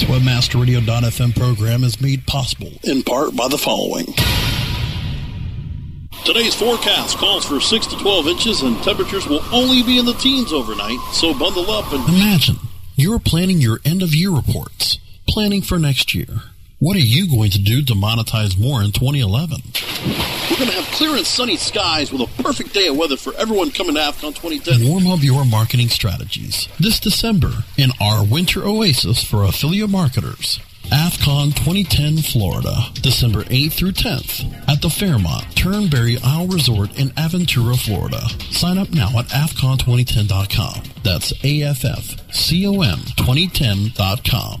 This WebmasterRadio.fm program is made possible in part by the following. Today's forecast calls for 6 to 12 inches and temperatures will only be in the teens overnight, so bundle up and imagine you're planning your end of year reports, planning for next year. What are you going to do to monetize more in 2011? We're going to have clear and sunny skies with a perfect day of weather for everyone coming to AFCON 2010. Warm up your marketing strategies this December in our winter oasis for affiliate marketers. AFCON 2010 Florida, December 8th through 10th at the Fairmont Turnberry Isle Resort in Aventura, Florida. Sign up now at AFCON2010.com. That's A-F-F-C-O-M 2010.com.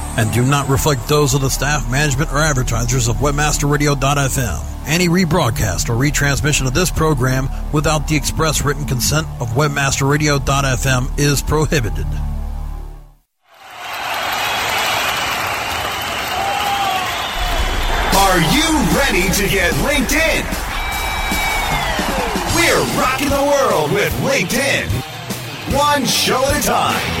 and do not reflect those of the staff, management, or advertisers of WebmasterRadio.fm. Any rebroadcast or retransmission of this program without the express written consent of WebmasterRadio.fm is prohibited. Are you ready to get LinkedIn? We're rocking the world with LinkedIn. One show at a time.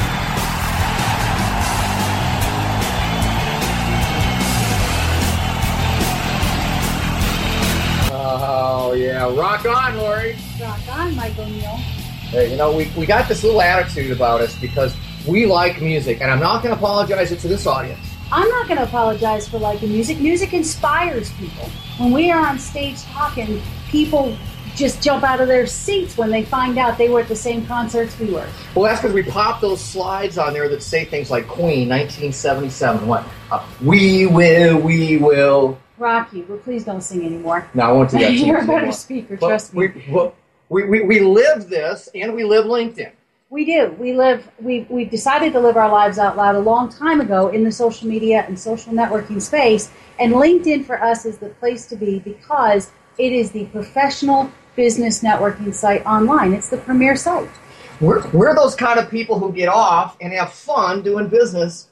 Rock on, Lori. Rock on, Mike O'Neill. Hey, you know, we, we got this little attitude about us because we like music, and I'm not going to apologize it to this audience. I'm not going to apologize for liking music. Music inspires people. When we are on stage talking, people just jump out of their seats when they find out they were at the same concerts we were. Well, that's because we pop those slides on there that say things like Queen, 1977. What? Uh, we will, we will. Rocky, but please don't sing anymore. No, I won't do that. You're a better speaker, trust me. We, well, we, we, we live this, and we live LinkedIn. We do. We live. We we decided to live our lives out loud a long time ago in the social media and social networking space, and LinkedIn for us is the place to be because it is the professional business networking site online. It's the premier site. We're, we're those kind of people who get off and have fun doing business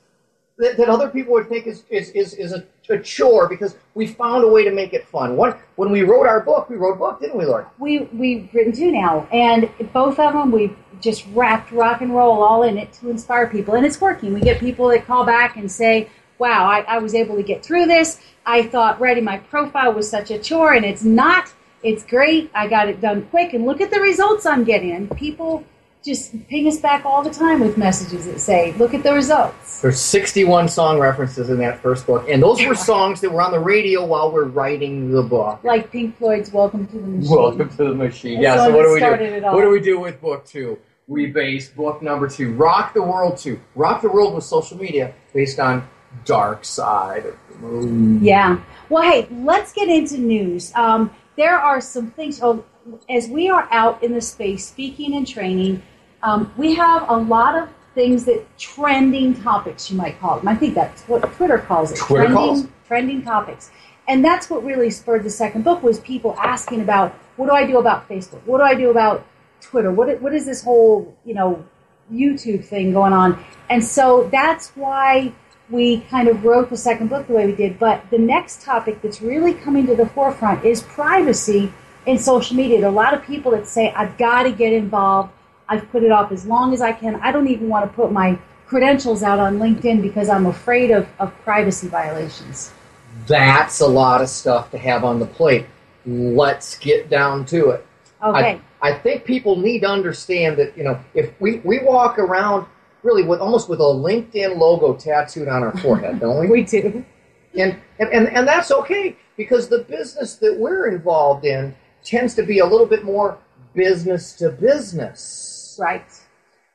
that, that other people would think is, is, is, is a, a chore because we found a way to make it fun. When we wrote our book, we wrote a book, didn't we, Lori? We we've written two now, and both of them we've just wrapped rock and roll all in it to inspire people, and it's working. We get people that call back and say, "Wow, I, I was able to get through this. I thought writing my profile was such a chore, and it's not. It's great. I got it done quick, and look at the results I'm getting." People just ping us back all the time with messages that say, "Look at the results." There's 61 song references in that first book, and those were songs that were on the radio while we're writing the book. Like Pink Floyd's "Welcome to the Machine." Welcome to the machine. That's Yeah. the So what do we do? What do we do with book two? We base book number two, Rock the World two, Rock the World with social media, based on Dark Side of the Moon. Yeah. Well, hey, let's get into news. Um, there are some things. Oh, as we are out in the space speaking and training, um, we have a lot of things that trending topics you might call them. I think that's what Twitter calls it. Twitter trending, calls. trending topics, and that's what really spurred the second book was people asking about what do I do about Facebook? What do I do about Twitter? What what is this whole you know YouTube thing going on? And so that's why we kind of wrote the second book the way we did. But the next topic that's really coming to the forefront is privacy in social media. There are a lot of people that say, I've got to get involved. I've put it off as long as I can. I don't even want to put my credentials out on LinkedIn because I'm afraid of, of privacy violations. That's a lot of stuff to have on the plate. Let's get down to it. Okay. I, I think people need to understand that you know if we, we walk around really with almost with a LinkedIn logo tattooed on our forehead, don't we? we do. And, and, and, and that's okay because the business that we're involved in tends to be a little bit more business to business. Right.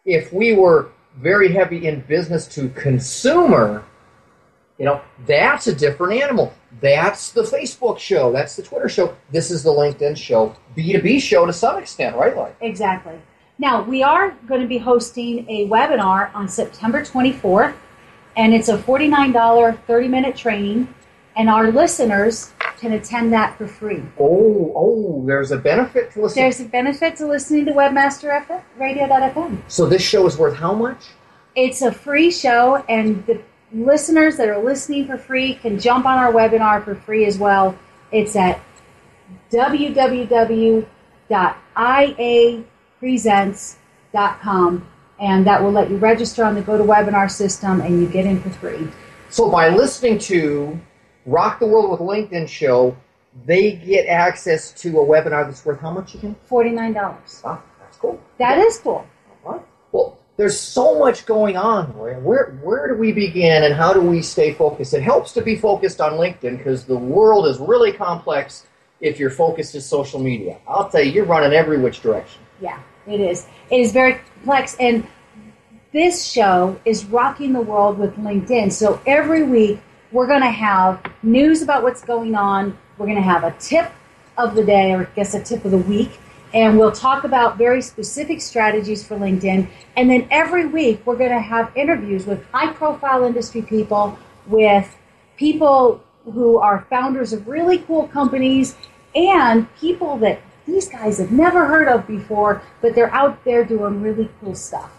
If we were very heavy in business to consumer, you know, that's a different animal. That's the Facebook show. That's the Twitter show. This is the LinkedIn show. B2B show to some extent, right, Like Exactly. Now, we are going to be hosting a webinar on September 24th, and it's a $49 30 minute training, and our listeners can attend that for free. Oh, oh, there's a benefit to listening. There's a benefit to listening to Webmaster FM, Radio.fm. So this show is worth how much? It's a free show, and the listeners that are listening for free can jump on our webinar for free as well. It's at www.iapresents.com, and that will let you register on the GoToWebinar system, and you get in for free. So by listening to Rock the World with LinkedIn show, they get access to a webinar that's worth how much again? $49. Wow, that's cool. That is cool. Well, there's so much going on. Where, where where do we begin and how do we stay focused? It helps to be focused on LinkedIn because the world is really complex if your focus is social media. I'll tell you, you're running every which direction. Yeah, it is. It is very complex. And this show is rocking the world with LinkedIn. So every week, we're going to have news about what's going on. We're going to have a tip of the day, or I guess a tip of the week. And we'll talk about very specific strategies for LinkedIn. And then every week, we're going to have interviews with high profile industry people, with people who are founders of really cool companies, and people that these guys have never heard of before, but they're out there doing really cool stuff.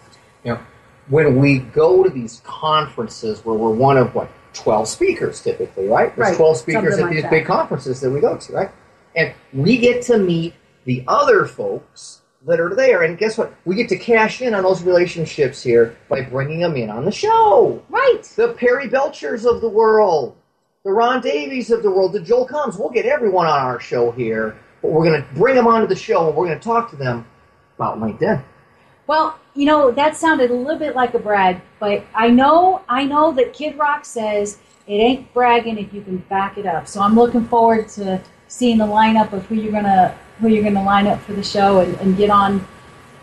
Know, when we go to these conferences where we're one of what 12 speakers typically, right? There's Right, 12 speakers something at these big conferences that we go to, right? And we get to meet the other folks that are there. And guess what? We get to cash in on those relationships here by bringing them in on the show. Right. The Perry Belchers of the world, the Ron Davies of the world, the Joel Comms. We'll get everyone on our show here, but we're going to bring them onto the show and we're going to talk to them about LinkedIn. Well, you know, that sounded a little bit like a brag, but I know I know that Kid Rock says it ain't bragging if you can back it up. So I'm looking forward to seeing the lineup of who you're gonna who you're gonna line up for the show and, and get on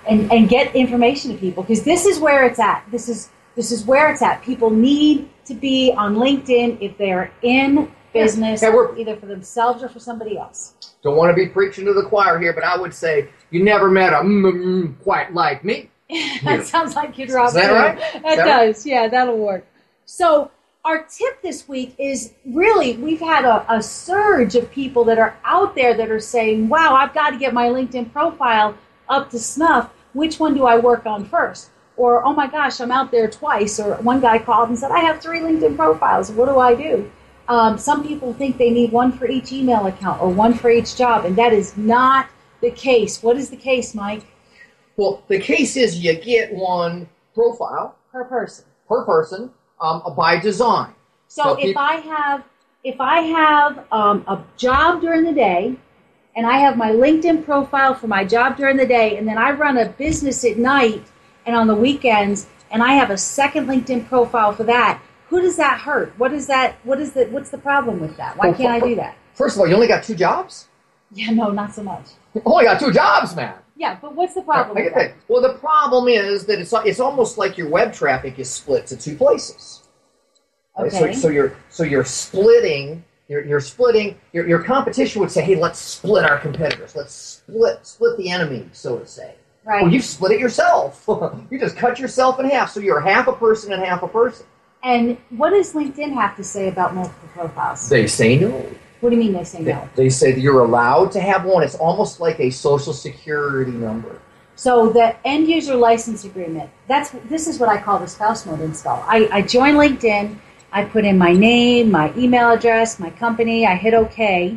and, and get information to people because this is where it's at. This is this is where it's at. People need to be on LinkedIn if they're in business, Yeah, either for themselves or for somebody else. Don't want to be preaching to the choir here, but I would say you never met a mm, mm, quite like me. that sounds like. Is that right? That That- does. Yeah, that'll work. So our tip this week is really we've had a, a surge of people that are out there that are saying, "Wow, I've got to get my LinkedIn profile up to snuff. Which one do I work on first? Or, oh my gosh, I'm out there twice. Or one guy called and said, I have three LinkedIn profiles. What do I do? Um, some people think they need one for each email account or one for each job, and that is not the case. What is the case, Mike? Well, the case is you get one profile Per person. per person um, by design. So Now, if peop- I have if I have um, a job during the day, and I have my LinkedIn profile for my job during the day, and then I run a business at night and on the weekends, and I have a second LinkedIn profile for that, who does that hurt? What is that? What is the what's the problem with that? Why can't I do that? First of all, you only got two jobs. Yeah, no, not so much. You only got two jobs, man. Yeah, but what's the problem I with that? that. Well, the problem is that it's it's almost like your web traffic is split to two places. Right? So, Okay. so you're so you're splitting. You're, you're splitting. Your, your competition would say, "Hey, let's split our competitors. Let's split split the enemy, so to say." Right. Well, you split it yourself. you just cut yourself in half, so you're half a person and half a person. And what does LinkedIn have to say about multiple profiles? They say no. What do you mean they say They, no? they say that you're allowed to have one. It's almost like a social security number. So the end user license agreement, that's this is what I call the spouse mode install. I, I join LinkedIn, I put in my name, my email address, my company, I hit OK,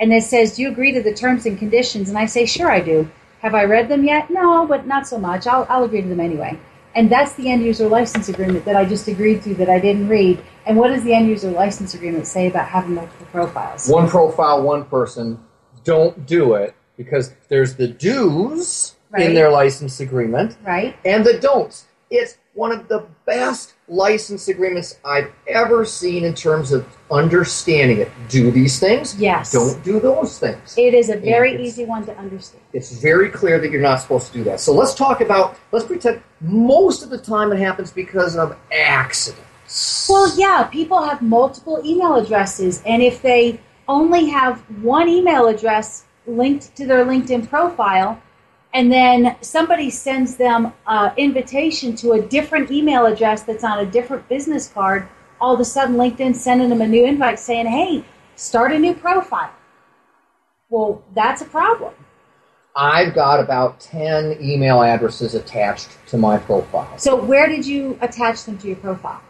and it says, Do you agree to the terms and conditions? And I say, Sure I do. Have I read them yet? No, but not so much. I'll, I'll agree to them anyway. And that's the end user license agreement that I just agreed to that I didn't read. And what does the end user license agreement say about having multiple profiles? One profile, one person. Don't do it because there's the do's in their license agreement Right? and the don'ts. It's one of the best license agreements I've ever seen in terms of understanding it. Do these things? Yes. Don't do those things. It is a very easy one to understand. It's very clear that you're not supposed to do that. So let's talk about, let's pretend most of the time it happens because of accidents. Well, yeah, people have multiple email addresses, and if they only have one email address linked to their LinkedIn profile, and then somebody sends them an invitation to a different email address that's on a different business card, all of a sudden LinkedIn sending them a new invite saying, hey, start a new profile. Well, that's a problem. I've got about 10 email addresses attached to my profile. So, where did you attach them to your profile?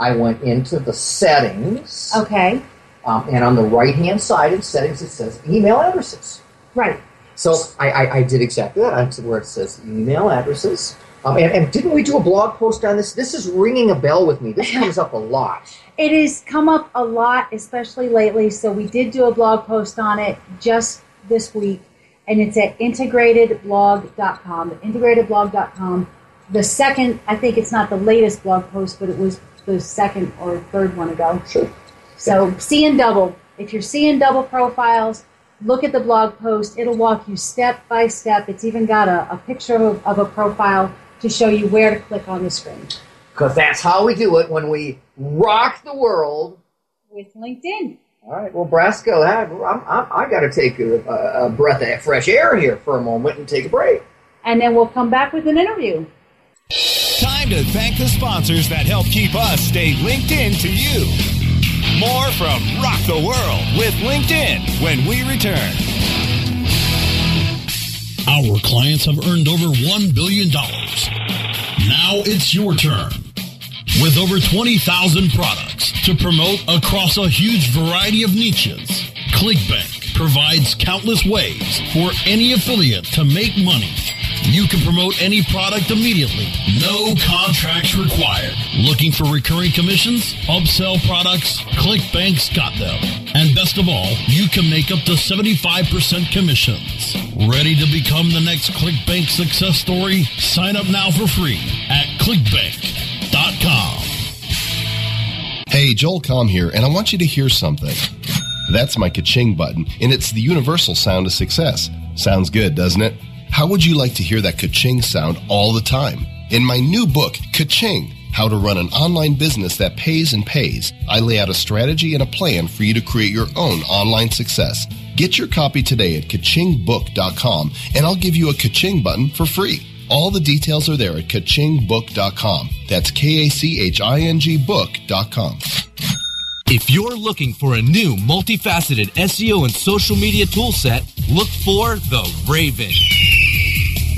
I went into the settings, Okay, um, and on the right hand side in settings it says email addresses. right. So I, I, I did exactly that. I went to where it says email addresses. Um, and, and didn't we do a blog post on this? This is ringing a bell with me. This comes up a lot. It has come up a lot, especially lately. So we did do a blog post on it just this week, and it's at integratedblog.com. Integratedblog.com. The second, I think it's not the latest blog post, but it was the second or third one ago. Sure. So seeing double. If you're seeing double profiles, look at the blog post. It'll walk you step by step. It's even got a, a picture of a, of a profile to show you where to click on the screen. Because that's how we do it when we rock the world. With LinkedIn. All right, well, Brasco, that, I'm, I'm, I got to take a, a breath of fresh air here for a moment and take a break. And then we'll come back with an interview. Time to thank the sponsors that help keep us stay linked in to you. More from Rock the World with LinkedIn when we return. Our clients have earned over $1 billion. Now it's your turn. With over 20,000 products to promote across a huge variety of niches, ClickBank provides countless ways for any affiliate to make money. You can promote any product immediately. No contracts required. Looking for recurring commissions? Upsell products? ClickBank's got them. And best of all, you can make up to 75% commissions. Ready to become the next ClickBank success story? Sign up now for free at clickbank.com. Hey, Joel Comm here, and I want you to hear something. That's my ka-ching button, and it's the universal sound of success. Sounds good, doesn't it? How would you like to hear that ka-ching sound all the time? In my new book, Ka-ching, How to Run an Online Business That Pays and Pays, I lay out a strategy and a plan for you to create your own online success. Get your copy today at kachingbook.com, and I'll give you a ka-ching button for free. All the details are there at kachingbook.com. That's K-A-C-H-I-N-G book.com. If you're looking for a new multifaceted SEO and social media toolset, look for the Raven.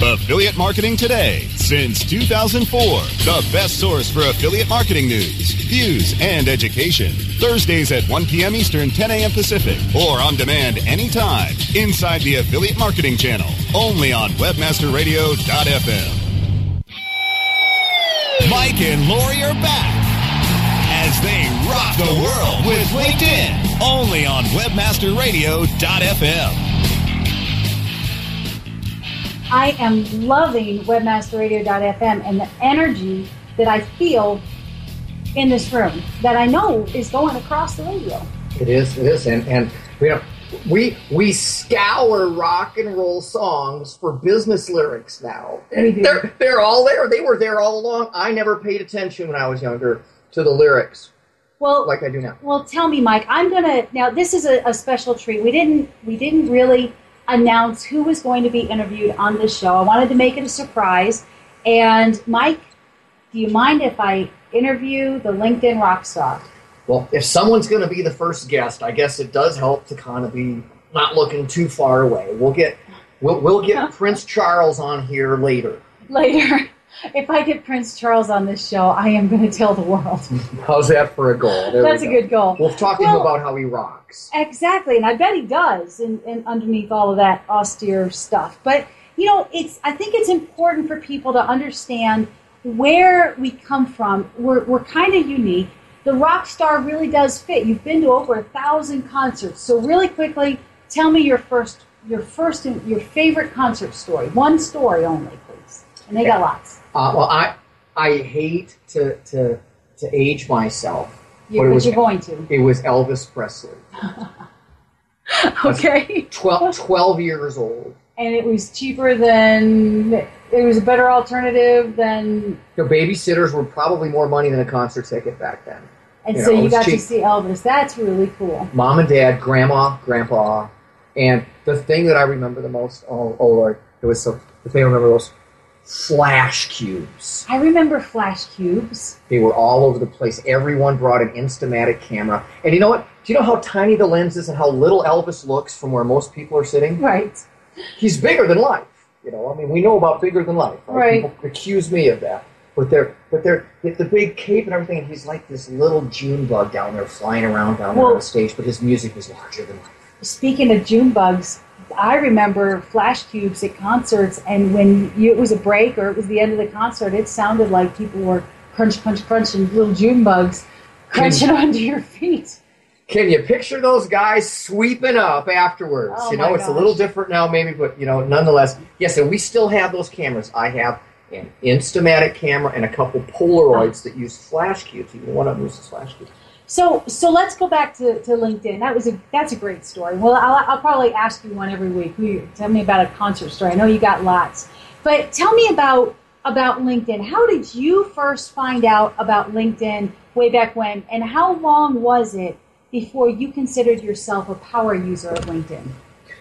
Affiliate Marketing Today. Since 2004, the best source for affiliate marketing news, views, and education. Thursdays at 1 p.m. Eastern, 10 a.m. Pacific, or on demand anytime inside the Affiliate Marketing Channel, only on WebmasterRadio.fm. Mike and Lori are back as they rock the world with LinkedIn, only on WebmasterRadio.fm. I am loving webmasterradio.fm and the energy that I feel in this room that I know is going across the radio. It is, it is, and and you know, we we scour rock and roll songs for business lyrics now. They're they're all there. They were there all along. I never paid attention when I was younger to the lyrics Well, like I do now. Well, tell me, Mike. I'm gonna now. This is a, a special treat. We didn't we didn't really announce who was going to be interviewed on this show. I wanted to make it a surprise. And Mike, do you mind if I interview the LinkedIn rock star? Well, if someone's going to be the first guest, I guess it does help to kind of be not looking too far away. We'll get we'll, we'll get Prince Charles on here later. Later. If I get Prince Charles on this show, I am going to tell the world. How's that for a goal? There That's we a good goal. We'll talk to Well- him about how he rocks. Exactly, and I bet he does, and, and underneath all of that austere stuff. But you know, it's I think it's important for people to understand where we come from. We're we're kind of unique. The rock star really does fit. You've been to over a thousand concerts, so really quickly, tell me your first your first and your favorite concert story. One story only, please. And they got lots. Uh, well, I I hate to to to age myself, You, but it but was you're going to. it was Elvis Presley, Okay. 12, 12 years old. And it was cheaper than it was a better alternative than The babysitters were probably more money than a concert ticket back then. And You so know, you got to see Elvis. That's really cool. Mom and dad, grandma, grandpa, and the thing that I remember the most. Oh, oh Lord, it was so. The thing I remember most. Flash cubes. I remember flash cubes. They were all over the place. Everyone brought an Instamatic camera. And you know what? Do you know how tiny the lens is and how little Elvis looks from where most people are sitting? Right. He's bigger than life. You know, I mean, we know about bigger than life. Right. People accuse me of that. But they're, but they're, with the big cape and everything, and he's like this little June bug down there flying around down there on the stage, but his music is larger than life. Speaking of June bugs, I remember flash cubes at concerts, and when you, it was a break or it was the end of the concert, it sounded like people were crunch, crunch, crunch, and little June bugs crunching onto your feet. Can you picture those guys sweeping up afterwards? Oh you know, it's a little different now, maybe, but you know, nonetheless, yes. And we still have those cameras. I have an Instamatic camera and a couple Polaroids oh. that use flash cubes. Even one of them uses flash cubes. So, so let's go back to, to LinkedIn. That was a that's a great story. Well, I'll, I'll probably ask you one every week. Will tell me about a concert story. I know you got lots, but tell me about about LinkedIn. How did you first find out about LinkedIn way back when, and how long was it before you considered yourself a power user of LinkedIn?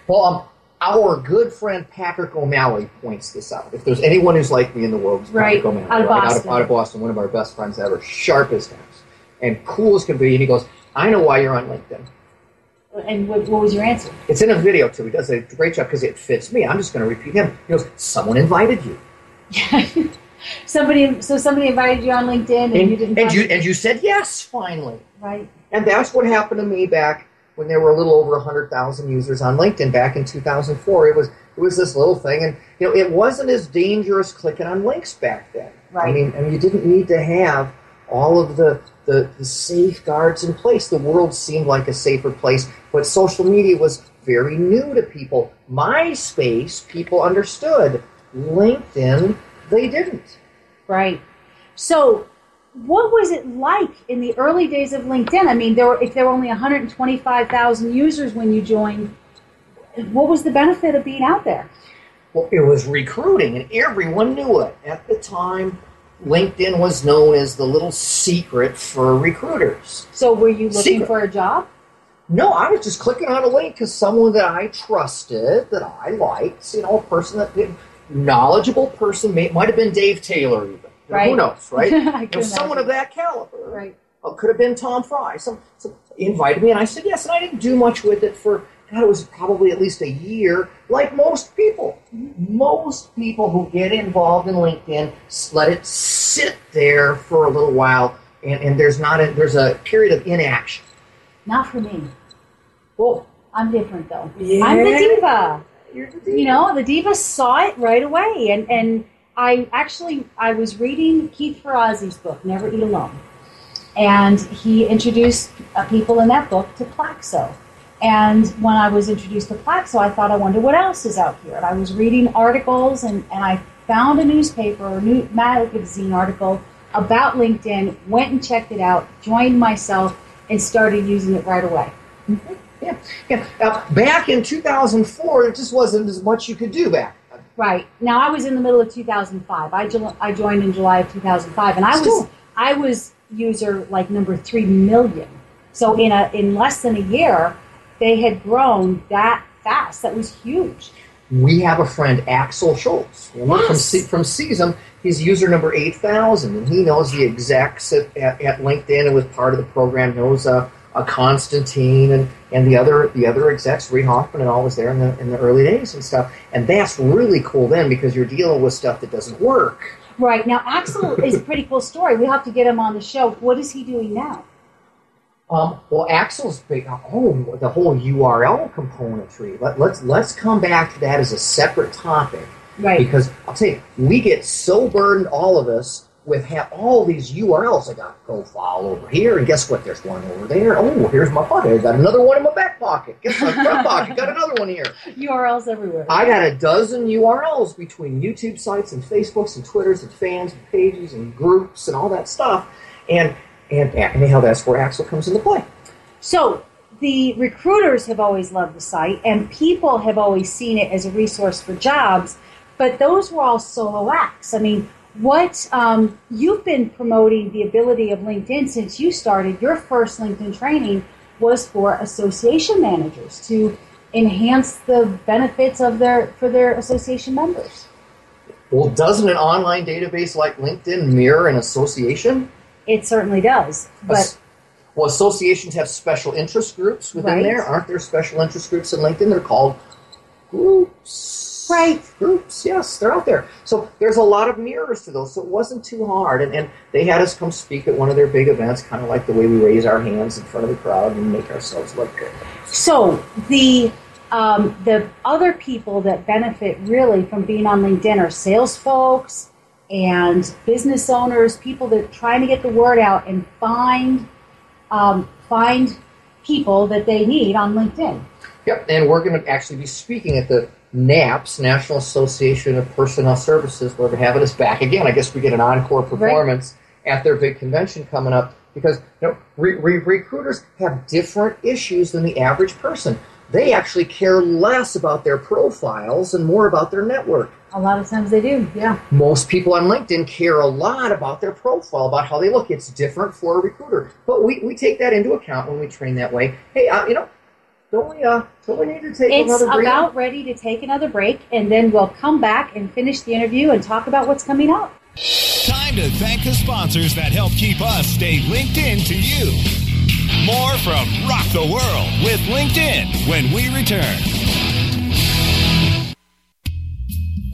Well, um, our good friend Patrick O'Malley points this out. If there's anyone who's like me in the world, it's Right, Patrick O'Malley, out of right? Out, of, out of Boston, one of our best friends ever, sharpest as and cool as can be. And he goes, "I know why you're on LinkedIn." And what, what was your answer? It's in a video too. He does a great job because it fits me. I'm just going to repeat him. He goes, "Someone invited you." Yeah. somebody, so somebody invited you on LinkedIn, and, and, you didn't. and you and you said yes finally right. and that's what happened to me back when there were a little over 100,000 users on LinkedIn back in 2004 it was it was this little thing and you know it wasn't as dangerous clicking on links back then I Right. mean I mean you didn't need to have all of the the, the safeguards in place the world seemed like a safer place but social media was very new to people MySpace people understood LinkedIn they didn't Right. So, what was it like in the early days of LinkedIn? I mean, there were if there were only 125,000 users when you joined, what was the benefit of being out there? Well, it was recruiting, and everyone knew it. At the time, LinkedIn was known as the little secret for recruiters. So, were you looking Secret. for a job? No, I was just clicking on a link because someone that I trusted, that I liked, you know, a person that knowledgeable person, may, might have been Dave Taylor, even. Right. Who knows, right? You know, someone of that caliber. Right. Uh, could have been Tom Fry. Some, some invited me, and I said yes, and I didn't do much with it for. God, it was probably at least a year, like most people. Most people who get involved in LinkedIn let it sit there for a little while, and, and there's not a, there's a period of inaction. Not for me. Well, I'm different though. Yeah. I'm the diva. you're the diva. You know, the diva saw it right away, and and I actually I was reading Keith Ferrazzi's book, Never Eat Alone, and he introduced uh, people in that book to Plaxo. And when I was introduced to Plaxo, I thought, I wonder what else is out here. And I was reading articles, and, and I found a newspaper or new magazine article about LinkedIn, went and checked it out, joined myself, and started using it right away. yeah, yeah. Now, back in 2004, there just wasn't as much you could do back. then. Right. Now I was in the middle of 2005. I, jo- I joined in July of 2005, and I was I was user like number three million. So in a in less than a year, they had grown that fast. That was huge. We have a friend, Axel Schultz, remember from Yes. C- from CSUM. He's user number eight thousand, and he knows the execs at, at, at LinkedIn and was part of the program. Knows uh, uh, Constantine and, and the other the other execs, Reid Hoffman, and all was there in the in the early days and stuff. And that's really cool then because you're dealing with stuff that doesn't work. Right now, Axel is a pretty cool story. We have to get him on the show. What is he doing now? Um, well, Axel's big. Oh, the whole URL componentry. Let, let's let's come back to that as a separate topic. Right. Because I'll tell you, we get so burdened, all of us, with ha- all these URLs. I got profile over here, and guess what? There's one over there. Oh, here's my pocket. I got another one in my back pocket. Guess my front pocket. Got another one here. URLs everywhere. I got a dozen URLs between YouTube sites and Facebooks and Twitters and fans and pages and groups and all that stuff. And and anyhow, that's where Axel comes into play. So the recruiters have always loved the site, and people have always seen it as a resource for jobs. But those were all solo acts. I mean, what um, you've been promoting the ability of LinkedIn since you started your first LinkedIn training was for association managers to enhance the benefits of their for their association members. Well, doesn't an online database like LinkedIn mirror an association? It certainly does. But well, associations have special interest groups within Right. there. Aren't there special interest groups in LinkedIn? They're called groups. Right. Groups, yes, they're out there. So there's a lot of mirrors to those. So it wasn't too hard. And, and they had us come speak at one of their big events, kind of like the way we raise our hands in front of the crowd and make ourselves look good. So the um, the other people that benefit really from being on LinkedIn are sales folks and business owners, people that are trying to get the word out and find um, find people that they need on LinkedIn. Yep, and we're going to actually be speaking at the NAPS, National Association of Personnel Services, where they're having us back again. I guess we get an encore performance at their big convention coming up because you know, re- re- recruiters have different issues than the average person. They actually care less about their profiles and more about their network. A lot of times they do, yeah. Most people on LinkedIn care a lot about their profile, about how they look. It's different for a recruiter, but we, we take that into account when we train that way. Hey, uh, you know, don't we uh, don't we need to take It's another break? about ready to take another break, and then we'll come back and finish the interview and talk about what's coming up. Time to thank the sponsors that help keep us stay linked in to you. More from Rock the World with LinkedIn when we return.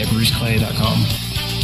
at bruceclay.com.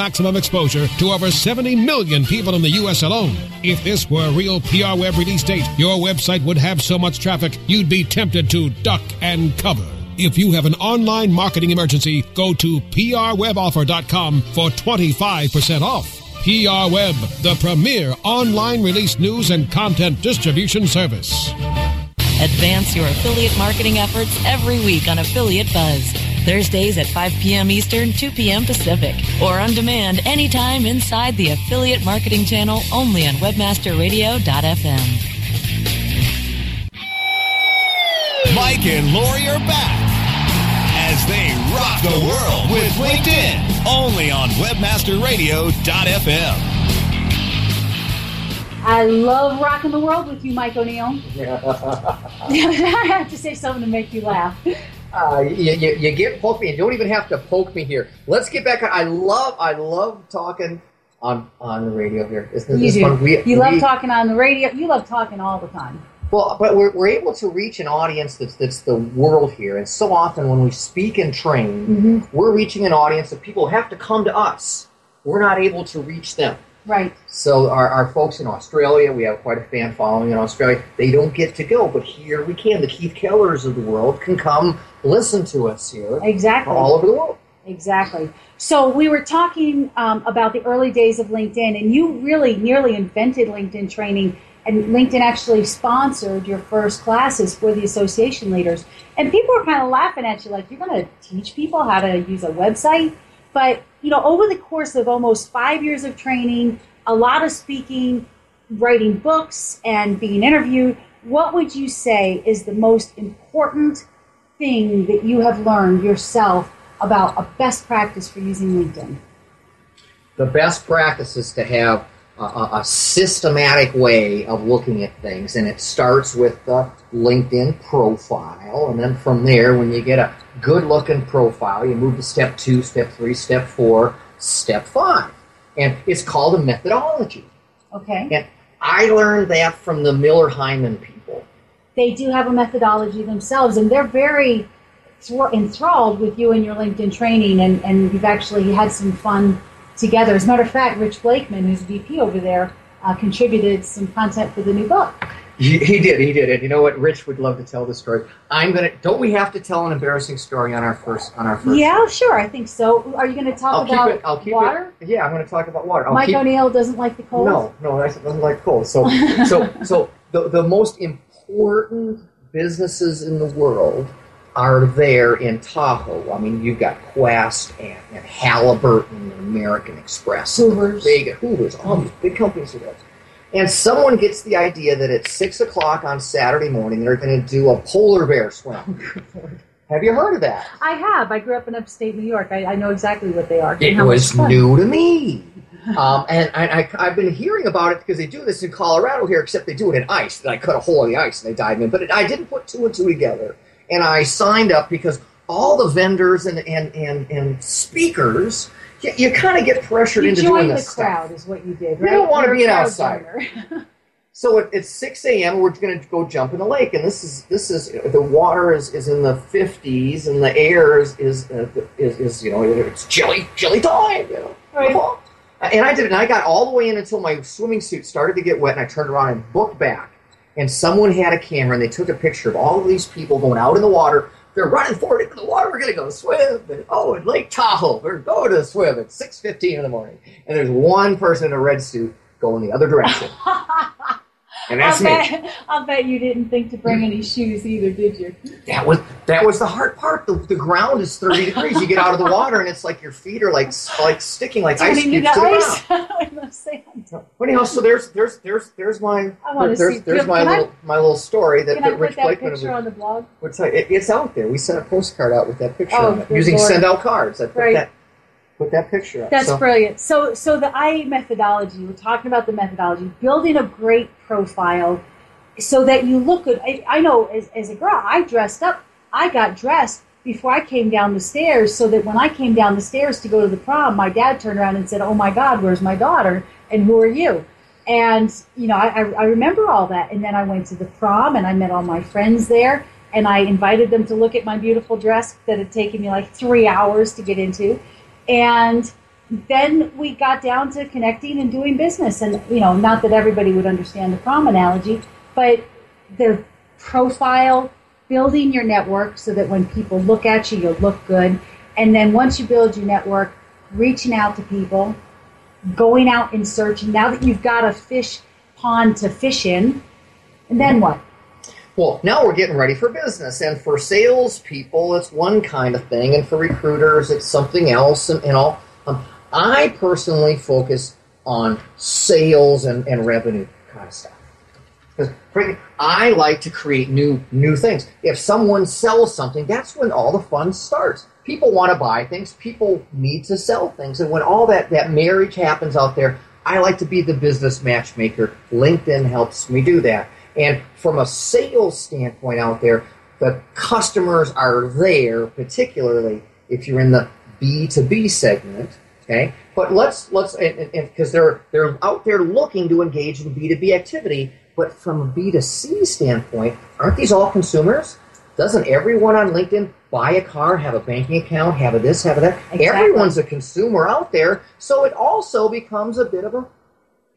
maximum exposure to over 70 million people in the U.S. alone. If this were a real PR Web release date, your website would have so much traffic you'd be tempted to duck and cover. If you have an online marketing emergency, go to prweboffer.com for 25% off. PR Web, the premier online release news and content distribution service. Advance your affiliate marketing efforts every week on Affiliate Buzz. Thursdays at 5 p.m. Eastern, 2 p.m. Pacific, or on demand anytime inside the Affiliate Marketing Channel only on WebmasterRadio.fm. Mike and Lori are back as they rock the world with LinkedIn only on WebmasterRadio.fm. I love rocking the world with you, Mike O'Neill. I have to say something to make you laugh. Uh, you, you, you get poke me, and don't even have to poke me here. Let's get back. I love I love talking on on the radio here. Isn't You this do. We, you love we- talking on the radio. You love talking all the time. Well, but we're, we're able to reach an audience that's that's the world here, and so often when we speak and train, Mhm. we're reaching an audience that people have to come to us. We're not able to reach them. Right. So our, our folks in Australia, we have quite a fan following in Australia. They don't get to go, but here we can. The Keith Kellers of the world can come listen to us here, Exactly. all over the world. Exactly. So we were talking um, about the early days of LinkedIn, and you really nearly invented LinkedIn training. And LinkedIn actually sponsored your first classes for the association leaders. And people were kind of laughing at you, like you're going to teach people how to use a website. But you know, over the course of almost five years of training, a lot of speaking, writing books, and being interviewed, what would you say is the most important thing that you have learned yourself about a best practice for using LinkedIn? The best practice is to have a, a, systematic way of looking at things, and it starts with the LinkedIn profile, and then from there, when you get a good-looking profile, you move to step two, step three, step four, step five, and it's called a methodology. Okay. And I learned that from the Miller Heiman people. They do have a methodology themselves, and they're very enthralled with you and your LinkedIn training, and, and you've actually had some fun together. As a matter of fact, Rich Blakeman, who's VP over there, uh, contributed some content for the new book. He, he did, he did, and you know what? Rich would love to tell the story. I'm gonna. Don't we have to tell an embarrassing story on our first on our first? Yeah, sure, I think so. Are you going to talk I'll about keep it. I'll keep water? it. Yeah, I'm going to talk about water. I'll Mike keep, O'Neill doesn't like the cold. No, no, I doesn't like cold. So, so, so the the most important businesses in the world are there in Tahoe. I mean, you've got Quest and, and Halliburton and American Express, Hoover's. big Hoover's, all these big companies are there. And someone gets the idea that at six o'clock on Saturday morning they're going to do a polar bear swim. Oh, Have you heard of that? I have. I grew up in upstate New York. I, I know exactly what they are. It was new to me. Um, and I, I, I've been hearing about it because they do this in Colorado here, except they do it in ice. They cut a hole in the ice and they dive in. But it, I didn't put two and two together. And I signed up because all the vendors and, and, and, and speakers, you, you kind of get pressured You into doing this the stuff. crowd, is what you did. right? You don't wanna be an outsider. So it, it's 6 a.m. We're going to go jump in the lake, and this is this is the water is, is in the 50s, and the air is is, uh, is is you know it's chilly chilly time, you know. Right. And I did it, and I got all the way in until my swimming suit started to get wet, and I turned around and booked back. And someone had a camera, and they took a picture of all of these people going out in the water. They're running forward into the water. We're going to go swim. And, oh, in Lake Tahoe, we're going to swim at 6.15 in the morning. And there's one person in a red suit going the other direction. and that's I'll me. bet, I'll bet you didn't think to bring any shoes either, did you? That was that was the hard part. The, the ground is 30 degrees. You get out of the water, and it's like your feet are like like sticking like ice cubes to the ground. in the sand. But anyhow, so there's there's there's there's my I wanna there's see- there's my I- little my little story that, Can I that Rich put that Blakeman picture would, on the blog? say. It, it's out there. We sent a postcard out with that picture Oh, on it using Lord. send out cards. I put Right. that put that picture up. That's so, brilliant. So, so the I methodology. We're talking about the methodology, building a great profile, so that you look good. I, I know as, as a girl, I dressed up. I got dressed before I came down the stairs, so that when I came down the stairs to go to the prom, my dad turned around and said, "Oh my God, where's my daughter? And who are you?" And you know, I I remember all that. And then I went to the prom, and I met all my friends there, and I invited them to look at my beautiful dress that had taken me like three hours to get into. And then we got down to connecting and doing business. And, you know, not that everybody would understand the prom analogy, but the profile, building your network so that when people look at you, you'll look good. And then once you build your network, reaching out to people, going out and searching. Now that you've got a fish pond to fish in, and then what? Well, now we're getting ready for business, and for salespeople, it's one kind of thing, and for recruiters, it's something else, and, and all. Um, I personally focus on sales and, and revenue kind of stuff. Because I like to create new new things. If someone sells something, that's when all the fun starts. People want to buy things. People need to sell things, and when all that that marriage happens out there, I like to be the business matchmaker. LinkedIn helps me do that. And from a sales standpoint out there, the customers are there, particularly if you're in the B2B segment. Okay, but let's let's because they're they're out there looking to engage in B2B activity. But from a B2C standpoint, aren't these all consumers? Doesn't everyone on LinkedIn buy a car, have a banking account, have a this, have a that? Exactly. Everyone's a consumer out there, so it also becomes a bit of a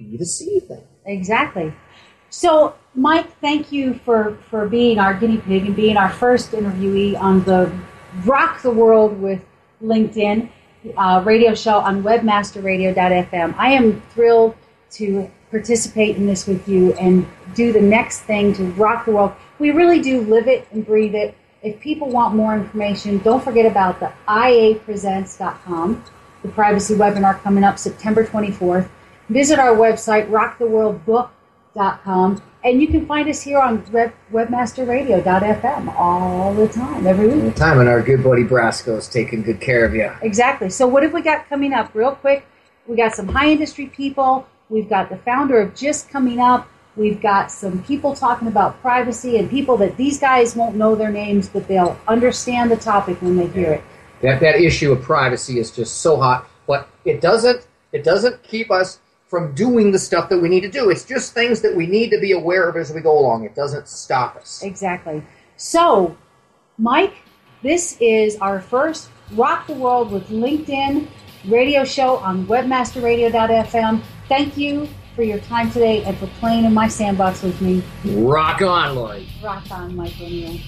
B2C thing. Exactly. So, Mike, thank you for, for being our guinea pig and being our first interviewee on the Rock the World with LinkedIn uh, radio show on webmasterradio.fm. I am thrilled to participate in this with you and do the next thing to rock the world. We really do live it and breathe it. If people want more information, don't forget about the iapresents.com, the privacy webinar coming up September 24th. Visit our website, rocktheworldbook.com, and you can find us here on web, webmasterradio.fm all the time, every week. All the time, and our good buddy Brasco's taking good care of you. Exactly. So, what have we got coming up? Real quick, we got some high industry people. We've got the founder of Just coming up. We've got some people talking about privacy and people that these guys won't know their names, but they'll understand the topic when they hear it. That that issue of privacy is just so hot, but it doesn't it doesn't keep us from doing the stuff that we need to do. It's just things that we need to be aware of as we go along. It doesn't stop us. Exactly. So, Mike, this is our first Rock the World with LinkedIn radio show on webmasterradio.fm. Thank you for your time today and for playing in my sandbox with me. Rock on, Lori. Rock on, Mike O'Neill.